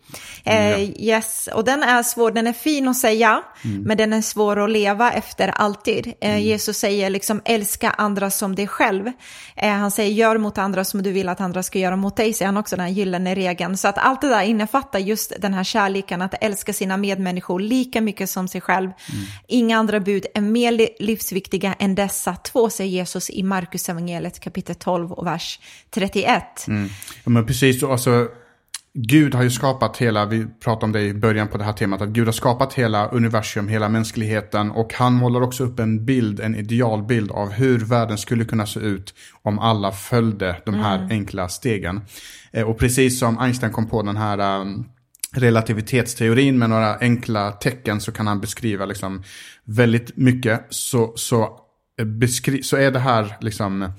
Eh, yes, och den är svår, den är fin att säga, mm. men den är svår att leva efter alltid. Eh, mm. Jesus säger liksom älska andra som dig själv. Eh, han säger gör mot andra som du vill att andra ska göra mot dig, säger han också den här gyllene regeln. Så att allt det där innefattar just den här kärleken, att älska sina medmänniskor lika mycket som sig själv. Mm. Inga andra bud är mer livsviktiga än dessa två, säger Jesus i Markus evangeliet kapitel 12 och vers 31. Mm. Ja, men precis, alltså Gud har ju skapat hela, vi pratade om det i början på det här temat, att Gud har skapat hela universum, hela mänskligheten och han målar också upp en bild, en idealbild av hur världen skulle kunna se ut om alla följde de här mm. enkla stegen. Eh, och precis som Einstein kom på den här um, relativitetsteorin med några enkla tecken så kan han beskriva liksom väldigt mycket. Så, så, eh, beskri så är det här liksom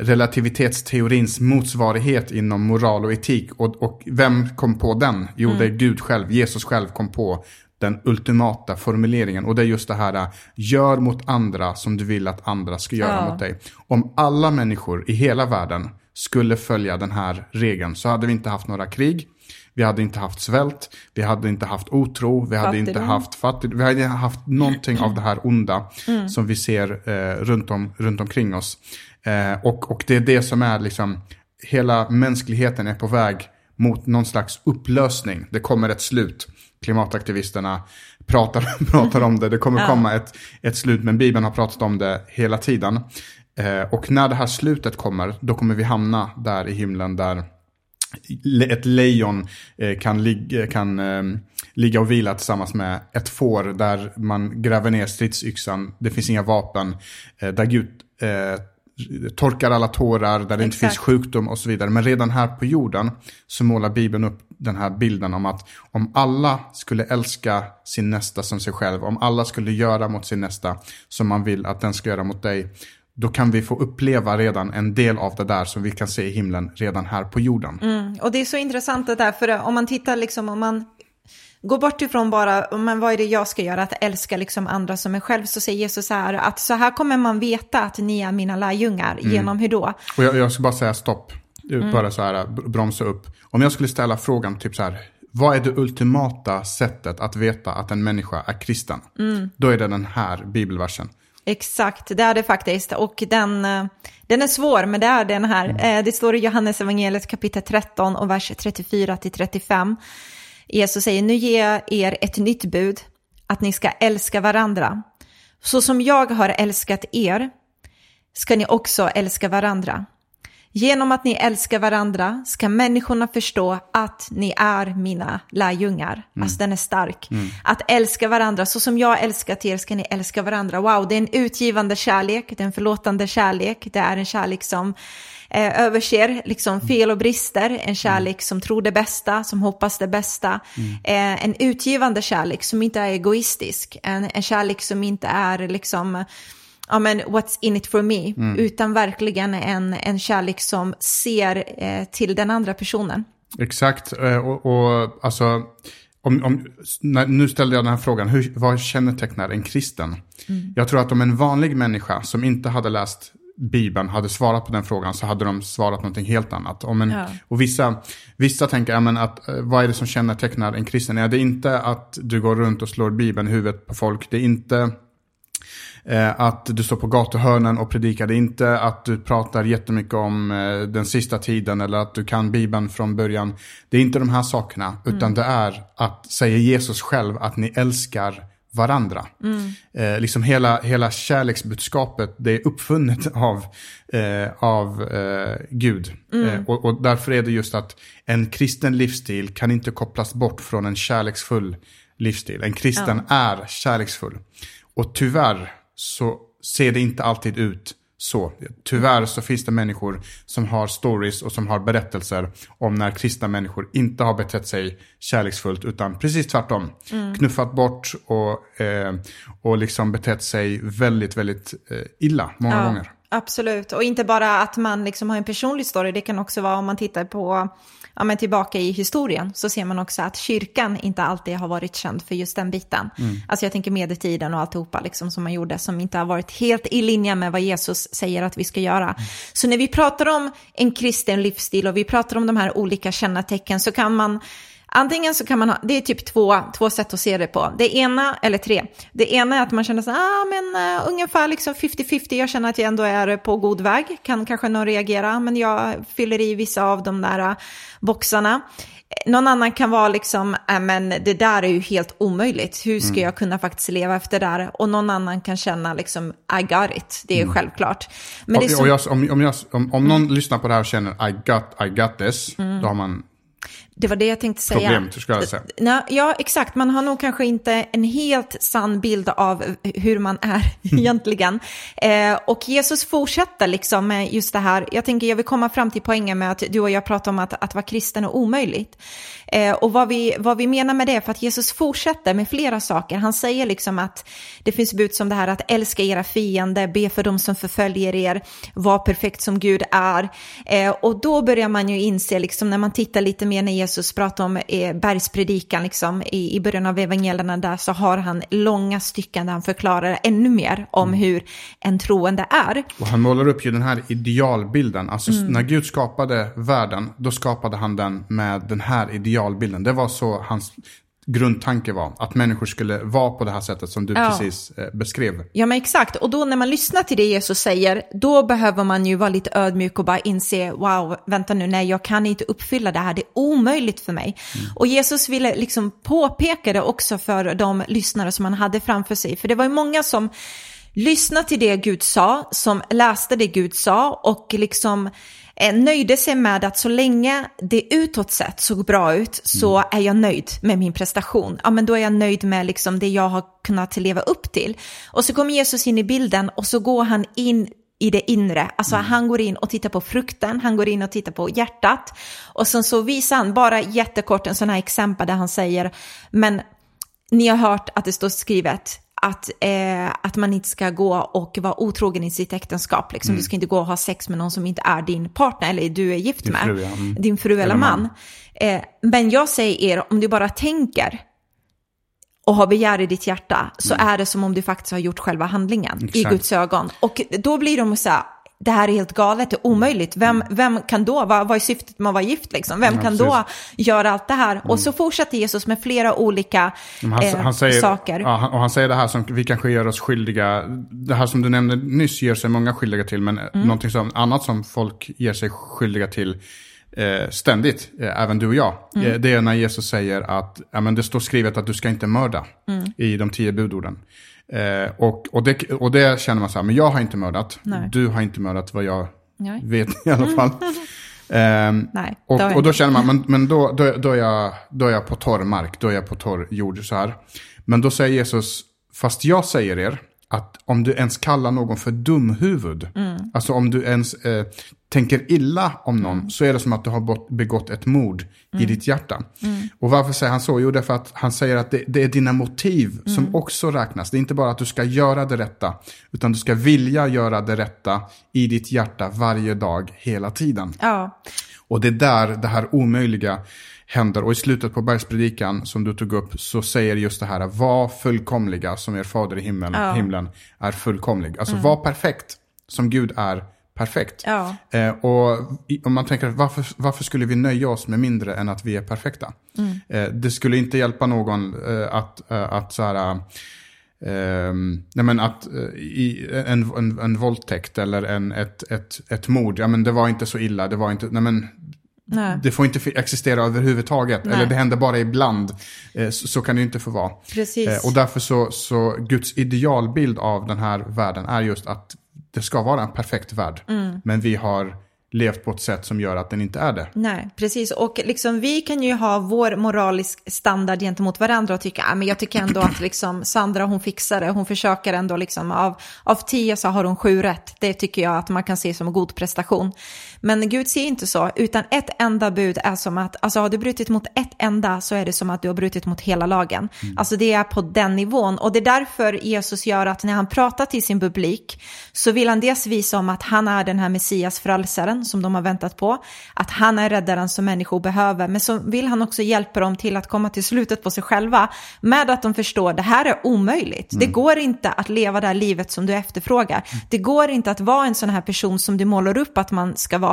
relativitetsteorins motsvarighet inom moral och etik. Och, och vem kom på den? Jo, mm. det är Gud själv, Jesus själv kom på den ultimata formuleringen. Och det är just det här, gör mot andra som du vill att andra ska göra ja. mot dig. Om alla människor i hela världen skulle följa den här regeln så hade vi inte haft några krig. Vi hade inte haft svält, vi hade inte haft otro, vi hade fattigdom. inte haft fattigdom. Vi hade haft någonting av det här onda mm. som vi ser eh, runt, om, runt omkring oss. Eh, och, och det är det som är liksom, hela mänskligheten är på väg mot någon slags upplösning. Det kommer ett slut. Klimataktivisterna pratar, pratar om det. Det kommer ja. komma ett, ett slut, men Bibeln har pratat om det hela tiden. Eh, och när det här slutet kommer, då kommer vi hamna där i himlen där ett lejon eh, kan, ligga, kan eh, ligga och vila tillsammans med ett får där man gräver ner stridsyxan. Det finns inga vapen. Eh, där Gud eh, torkar alla tårar, där det Exakt. inte finns sjukdom och så vidare. Men redan här på jorden så målar Bibeln upp den här bilden om att om alla skulle älska sin nästa som sig själv, om alla skulle göra mot sin nästa som man vill att den ska göra mot dig, då kan vi få uppleva redan en del av det där som vi kan se i himlen redan här på jorden. Mm, och det är så intressant det där, för om man tittar liksom, om man går bort ifrån bara, men vad är det jag ska göra, att älska liksom andra som mig själv, så säger Jesus så här, att så här kommer man veta att ni är mina lärjungar, mm. genom hur då? Och jag, jag ska bara säga stopp, mm. bara så här, bromsa upp. Om jag skulle ställa frågan typ så här, vad är det ultimata sättet att veta att en människa är kristen? Mm. Då är det den här bibelversen. Exakt, det är det faktiskt. Och den, eh, den är svår, men det är den här. Mm. Eh, det står i Johannes evangeliet kapitel 13 och vers 34 till 35. Jesus säger, nu ger jag er ett nytt bud, att ni ska älska varandra. Så som jag har älskat er ska ni också älska varandra. Genom att ni älskar varandra ska människorna förstå att ni är mina lärjungar. Mm. Alltså den är stark. Mm. Att älska varandra, så som jag älskat er ska ni älska varandra. Wow, det är en utgivande kärlek, det är en förlåtande kärlek, det är en kärlek som eh, överser liksom fel och brister, en kärlek mm. som tror det bästa, som hoppas det bästa. Mm. Eh, en utgivande kärlek som inte är egoistisk, en, en kärlek som inte är liksom ja men what's in it for me, mm. utan verkligen en, en kärlek som ser eh, till den andra personen. Exakt, eh, och, och alltså, om, om, nu ställde jag den här frågan, hur, vad kännetecknar en kristen? Mm. Jag tror att om en vanlig människa som inte hade läst Bibeln hade svarat på den frågan så hade de svarat någonting helt annat. Om en, ja. Och vissa, vissa tänker, ja, men att, eh, vad är det som kännetecknar en kristen? Ja, det är inte att du går runt och slår Bibeln i huvudet på folk. Det är inte Eh, att du står på gatuhörnen och predikar. Det är inte att du pratar jättemycket om eh, den sista tiden eller att du kan Bibeln från början. Det är inte de här sakerna, utan mm. det är att, säger Jesus själv, att ni älskar varandra. Mm. Eh, liksom hela, hela kärleksbudskapet, det är uppfunnet av, eh, av eh, Gud. Mm. Eh, och, och, därför är det just att en kristen livsstil kan inte kopplas bort från en kärleksfull livsstil. En kristen ja. är kärleksfull. Och tyvärr så ser det inte alltid ut så. Tyvärr så finns det människor som har stories och som har berättelser om när kristna människor inte har betett sig kärleksfullt utan precis tvärtom. Mm. Knuffat bort och, eh, och liksom betett sig väldigt, väldigt eh, illa många ja, gånger. Absolut, och inte bara att man liksom har en personlig story, det kan också vara om man tittar på ja, men tillbaka i historien så ser man också att kyrkan inte alltid har varit känd för just den biten. Mm. Alltså jag tänker medeltiden och alltihopa liksom som man gjorde som inte har varit helt i linje med vad Jesus säger att vi ska göra. Mm. Så när vi pratar om en kristen livsstil och vi pratar om de här olika kännetecken så kan man Antingen så kan man ha, det är typ två, två sätt att se det på. Det ena, eller tre. Det ena är att man känner så ah, men uh, ungefär liksom 50-50, jag känner att jag ändå är på god väg. Kan kanske någon reagera, men jag fyller i vissa av de där uh, boxarna. Någon annan kan vara liksom, äh, men det där är ju helt omöjligt. Hur ska mm. jag kunna faktiskt leva efter det där? Och någon annan kan känna liksom, I got it. Det är mm. självklart. Men och, det är och jag, om, om, jag, om, om någon mm. lyssnar på det här och känner I got, I got this, mm. då har man det var det jag tänkte säga. Problem, ska jag säga. Ja, exakt. Man har nog kanske inte en helt sann bild av hur man är mm. egentligen. Eh, och Jesus fortsätter liksom med just det här. Jag tänker, jag vill komma fram till poängen med att du och jag pratar om att, att vara kristen är omöjligt. Eh, och vad vi, vad vi menar med det är för att Jesus fortsätter med flera saker. Han säger liksom att det finns bud som det här att älska era fiender, be för dem som förföljer er, var perfekt som Gud är. Eh, och då börjar man ju inse, liksom när man tittar lite mer när Jesus pratar om eh, bergspredikan, liksom, i, i början av evangelierna där så har han långa stycken där han förklarar ännu mer om mm. hur en troende är. Och han målar upp ju den här idealbilden, alltså mm. när Gud skapade världen, då skapade han den med den här idealbilden. Det var så hans grundtanke var. Att människor skulle vara på det här sättet som du ja. precis eh, beskrev. Ja men exakt. Och då när man lyssnar till det Jesus säger, då behöver man ju vara lite ödmjuk och bara inse, wow, vänta nu, nej jag kan inte uppfylla det här, det är omöjligt för mig. Mm. Och Jesus ville liksom påpeka det också för de lyssnare som han hade framför sig. För det var ju många som lyssnade till det Gud sa, som läste det Gud sa och liksom nöjde sig med att så länge det utåt sett såg bra ut så mm. är jag nöjd med min prestation. Ja, men då är jag nöjd med liksom det jag har kunnat leva upp till. Och så kommer Jesus in i bilden och så går han in i det inre. Alltså han går in och tittar på frukten, han går in och tittar på hjärtat. Och sen så visar han bara jättekort en sån här exempel där han säger, men ni har hört att det står skrivet, att, eh, att man inte ska gå och vara otrogen i sitt äktenskap. Liksom. Du ska inte gå och ha sex med någon som inte är din partner eller du är gift Din med. fru, ja. Mm. Din fru eller, Eller man. man. Eh, men jag säger er, om du bara tänker och har begär i ditt hjärta så är det som om du faktiskt har gjort själva handlingen i Mm. Exakt. Guds ögon. Och då blir de så här, det här är helt galet, det är omöjligt. Vem, vem kan då, vad, vad är syftet med att vara gift liksom? Vem Ja, kan då göra allt det här? Och så fortsätter Jesus med flera olika Han, eh, han säger, saker. Ja, han- och han säger det här som vi kanske gör oss skyldiga, det här som du nämnde nyss ger sig många skyldiga till, men Mm. någonting som, annat som folk ger sig skyldiga till eh, ständigt, eh, även du och jag, Mm. eh, det är när Jesus säger att ja, men det står skrivet att du ska inte mörda Mm. i de tio budorden. Eh, och, och, det, och det känner man så här, men jag har inte mördat, Nej. du har inte mördat vad jag Nej. vet i alla fall. Ehm, Nej, har jag och, och då känner man, men, men då, då, då, är jag, då är jag på torr mark, då är jag på torr jord så här. Men då säger Jesus, fast jag säger er att om du ens kallar någon för dumhuvud, Mm. alltså om du ens eh, tänker illa om någon, Mm. så är det som att du har begått ett mord i ditt hjärta. Mm. Och varför säger han så? Jo, därför att han säger att det, det är dina motiv Mm. som också räknas. Det är inte bara att du ska göra det rätta, utan du ska vilja göra det rätta i ditt hjärta varje dag, hela tiden. Ja, Och det är där det här omöjliga händer. Och i slutet på bergspredikan som du tog upp så säger just det här, var fullkomliga som er fader i himlen, Ja. himlen är fullkomlig. Alltså var perfekt som Gud är perfekt. Ja. Eh, och om man tänker, varför, varför skulle vi nöja oss med mindre än att vi är perfekta? Eh, det skulle inte hjälpa någon eh, att, eh, att så här, Ehm, nej men att eh, i en, en, en våldtäkt eller en, ett, ett, ett mord, ja men det var inte så illa, det var inte, nej men nej. det får inte existera överhuvudtaget, Nej. eller det händer bara ibland. Eh, så, så kan det inte få vara. Precis. Och därför så, så Guds idealbild av den här världen är just att det ska vara en perfekt värld. Mm. Men vi har levt på ett sätt som gör att den inte är det. Nej, precis. Och liksom, vi kan ju ha vår moralisk standard gentemot varandra och tycka, ah, men jag tycker ändå att liksom, Sandra hon fixar det, hon försöker ändå liksom, av, av tio så har hon sju rätt. Det tycker jag att man kan se som en god prestation. Men Gud ser inte så, utan ett enda bud är som att, alltså har du brutit mot ett enda så är det som att du har brutit mot hela lagen. Alltså det är på den nivån. Och det är därför Jesus gör att när han pratar till sin publik så vill han dels visa om att han är den här Messias frälsaren som de har väntat på, att han är räddaren som människor behöver, men så vill han också hjälpa dem till att komma till slutet på sig själva med att de förstår det här är omöjligt. Det går inte att leva det här livet som du efterfrågar. Det går inte att vara en sån här person som du målar upp att man ska vara.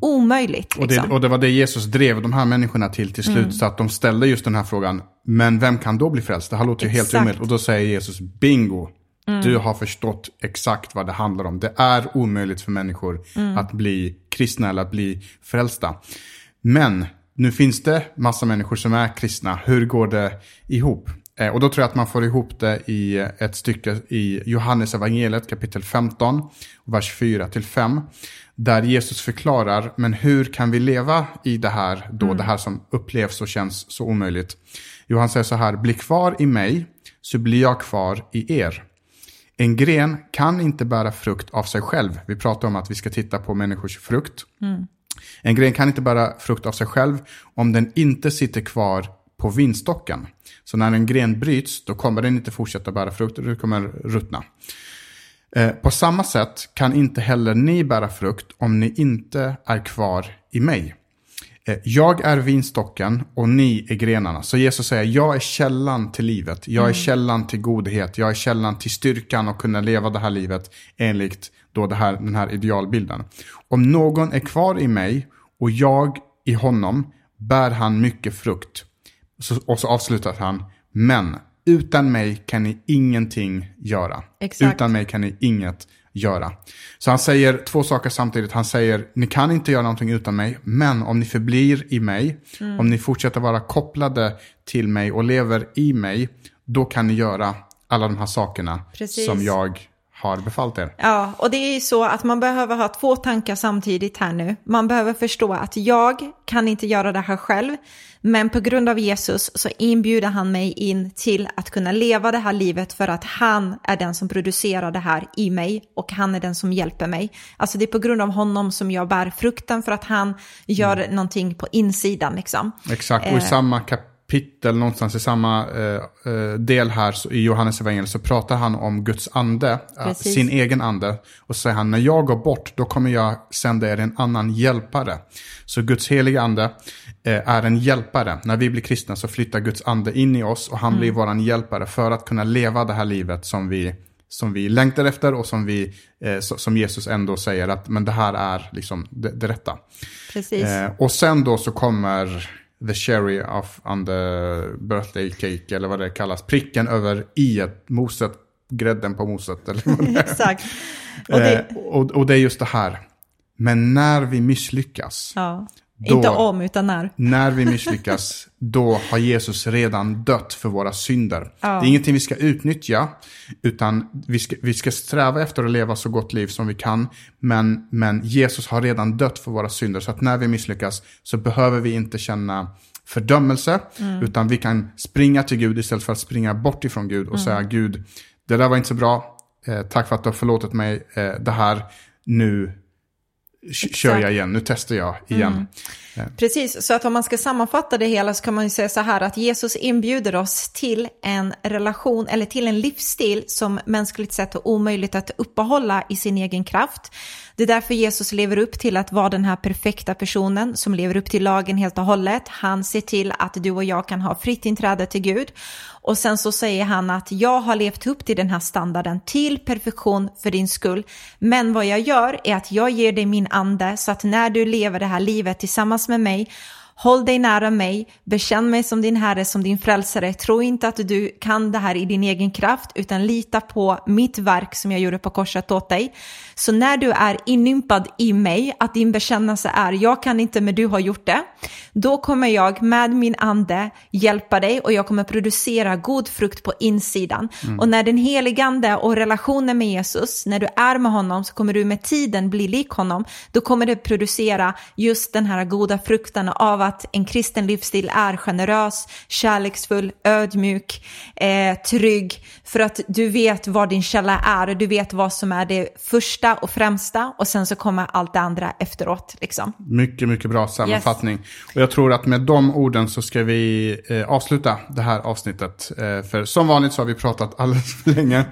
Omöjligt. Och det, Liksom. och det var det Jesus drev de här människorna till till slut. Så att de ställde just den här frågan. Men vem kan då bli frälst? Det här låter ju helt omöjligt. Och då säger Jesus, bingo. Du har förstått exakt vad det handlar om. Det är omöjligt för människor att bli kristna eller att bli frälsta. Men nu finns det massa människor som är kristna. Hur går det ihop? Eh, och då tror jag att man får ihop det i ett stycke i Johannes evangeliet kapitel 15, vers 4 till 5. Där Jesus förklarar, men hur kan vi leva i det här då, det här som upplevs och känns så omöjligt. Jo, han säger så här, bli kvar i mig så blir jag kvar i er. En gren kan inte bära frukt av sig själv. Vi pratar om att vi ska titta på människors frukt. En gren kan inte bära frukt av sig själv om den inte sitter kvar på vinstocken. Så när en gren bryts, då kommer den inte fortsätta bära frukt, och den kommer ruttna. Eh, På samma sätt kan inte heller ni bära frukt om ni inte är kvar i mig. Eh, Jag är vinstocken och ni är grenarna. Så Jesus säger, jag är källan till livet. Jag är källan till godhet. Jag är källan till styrkan och kunna leva det här livet enligt då det här, den här idealbilden. Om någon är kvar i mig och jag i honom bär han mycket frukt. Så, och så avslutar han, men utan mig kan ni ingenting göra. Exakt. Utan mig kan ni inget göra. Så han säger två saker samtidigt. Han säger, ni kan inte göra någonting utan mig, men om ni förblir i mig, Mm. om ni fortsätter vara kopplade till mig och lever i mig, då kan ni göra alla de här sakerna Precis. som jag har befallt er. Ja, och det är ju så att man behöver ha två tankar samtidigt här nu. Man behöver förstå att jag kan inte göra det här själv, men på grund av Jesus så inbjuder han mig in till att kunna leva det här livet för att han är den som producerar det här i mig och han är den som hjälper mig. Alltså det är på grund av honom som jag bär frukten för att han gör mm. någonting på insidan liksom. Exakt, och i eh. samma kapitel kapitel, någonstans i samma eh, eh del här så, i Johannes evangeliet så pratar han om Guds ande, äh, sin egen ande. Och så säger han, när jag går bort, då kommer jag sända er en annan hjälpare. Så Guds heliga ande eh, är en hjälpare. När vi blir kristna så flyttar Guds ande in i oss och han mm. blir våran hjälpare för att kunna leva det här livet som vi som vi längtar efter och som, vi, eh, som Jesus ändå säger att men det här är liksom det, det rätta. Precis. Eh, och sen då så kommer the cherry of on the birthday cake eller vad det kallas. Pricken över i ett moset, grädden på moset eller vad det är. Exakt. Och det... Eh, och, och det är just det här. Men när vi misslyckas. Ja. Då, Inte om, utan när. När vi misslyckas, då har Jesus redan dött för våra synder. Ja. Det är ingenting vi ska utnyttja, utan vi ska, vi ska sträva efter att leva så gott liv som vi kan. Men, men Jesus har redan dött för våra synder, så att när vi misslyckas så behöver vi inte känna fördömelse, mm. utan vi kan springa till Gud istället för att springa bort ifrån Gud och mm. säga Gud, det där var inte så bra, eh, tack för att du har förlåtit mig, eh, det här, nu kör jag igen, nu testar jag igen. Mm. Precis, så att om man ska sammanfatta det hela så kan man ju säga så här att Jesus inbjuder oss till en relation eller till en livsstil som mänskligt sett är omöjligt att uppehålla i sin egen kraft. Det är därför Jesus lever upp till att vara den här perfekta personen som lever upp till lagen helt och hållet. Han ser till att du och jag kan ha fritt inträde till Gud. Och sen så säger han att jag har levt upp till den här standarden till perfektion för din skull. Men vad jag gör är att jag ger dig min ande så att när du lever det här livet tillsammans med mig Håll dig nära mig, bekänn mig som din Herre, som din frälsare. Tro inte att du kan det här i din egen kraft, utan lita på mitt verk som jag gjorde på korset åt dig. Så när du är inympad i mig, att din bekännelse är jag kan inte men du har gjort det, då kommer jag med min ande hjälpa dig och jag kommer producera god frukt på insidan. Mm. Och när den heligande och relationen med Jesus, när du är med honom så kommer du med tiden bli lik honom, då kommer det producera just den här goda frukten av att en kristen livsstil är generös, kärleksfull, ödmjuk, eh, trygg, för att du vet vad din källa är, du vet vad som är det första och främsta och sen så kommer allt det andra efteråt. Liksom. Mycket, mycket bra sammanfattning. Yes. Och jag tror att med de orden så ska vi eh, avsluta det här avsnittet. Eh, för som vanligt så har vi pratat alldeles för länge.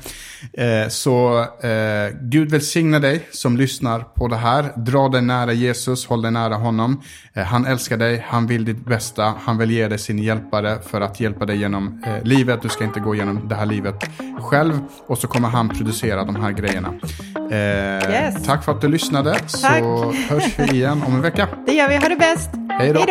Eh, så eh, Gud välsigna dig som lyssnar på det här. Dra dig nära Jesus, håll dig nära honom. Eh, han älskar dig, han vill ditt bästa, han vill ge dig sin hjälpare för att hjälpa dig genom eh, livet. Du ska inte gå igenom det här livet själv. Och så kommer han producera de här grejerna. Eh, yes. Tack för att du lyssnade. Tack. Så hörs vi igen om en vecka. Det gör vi. Ha det bäst. Hej då.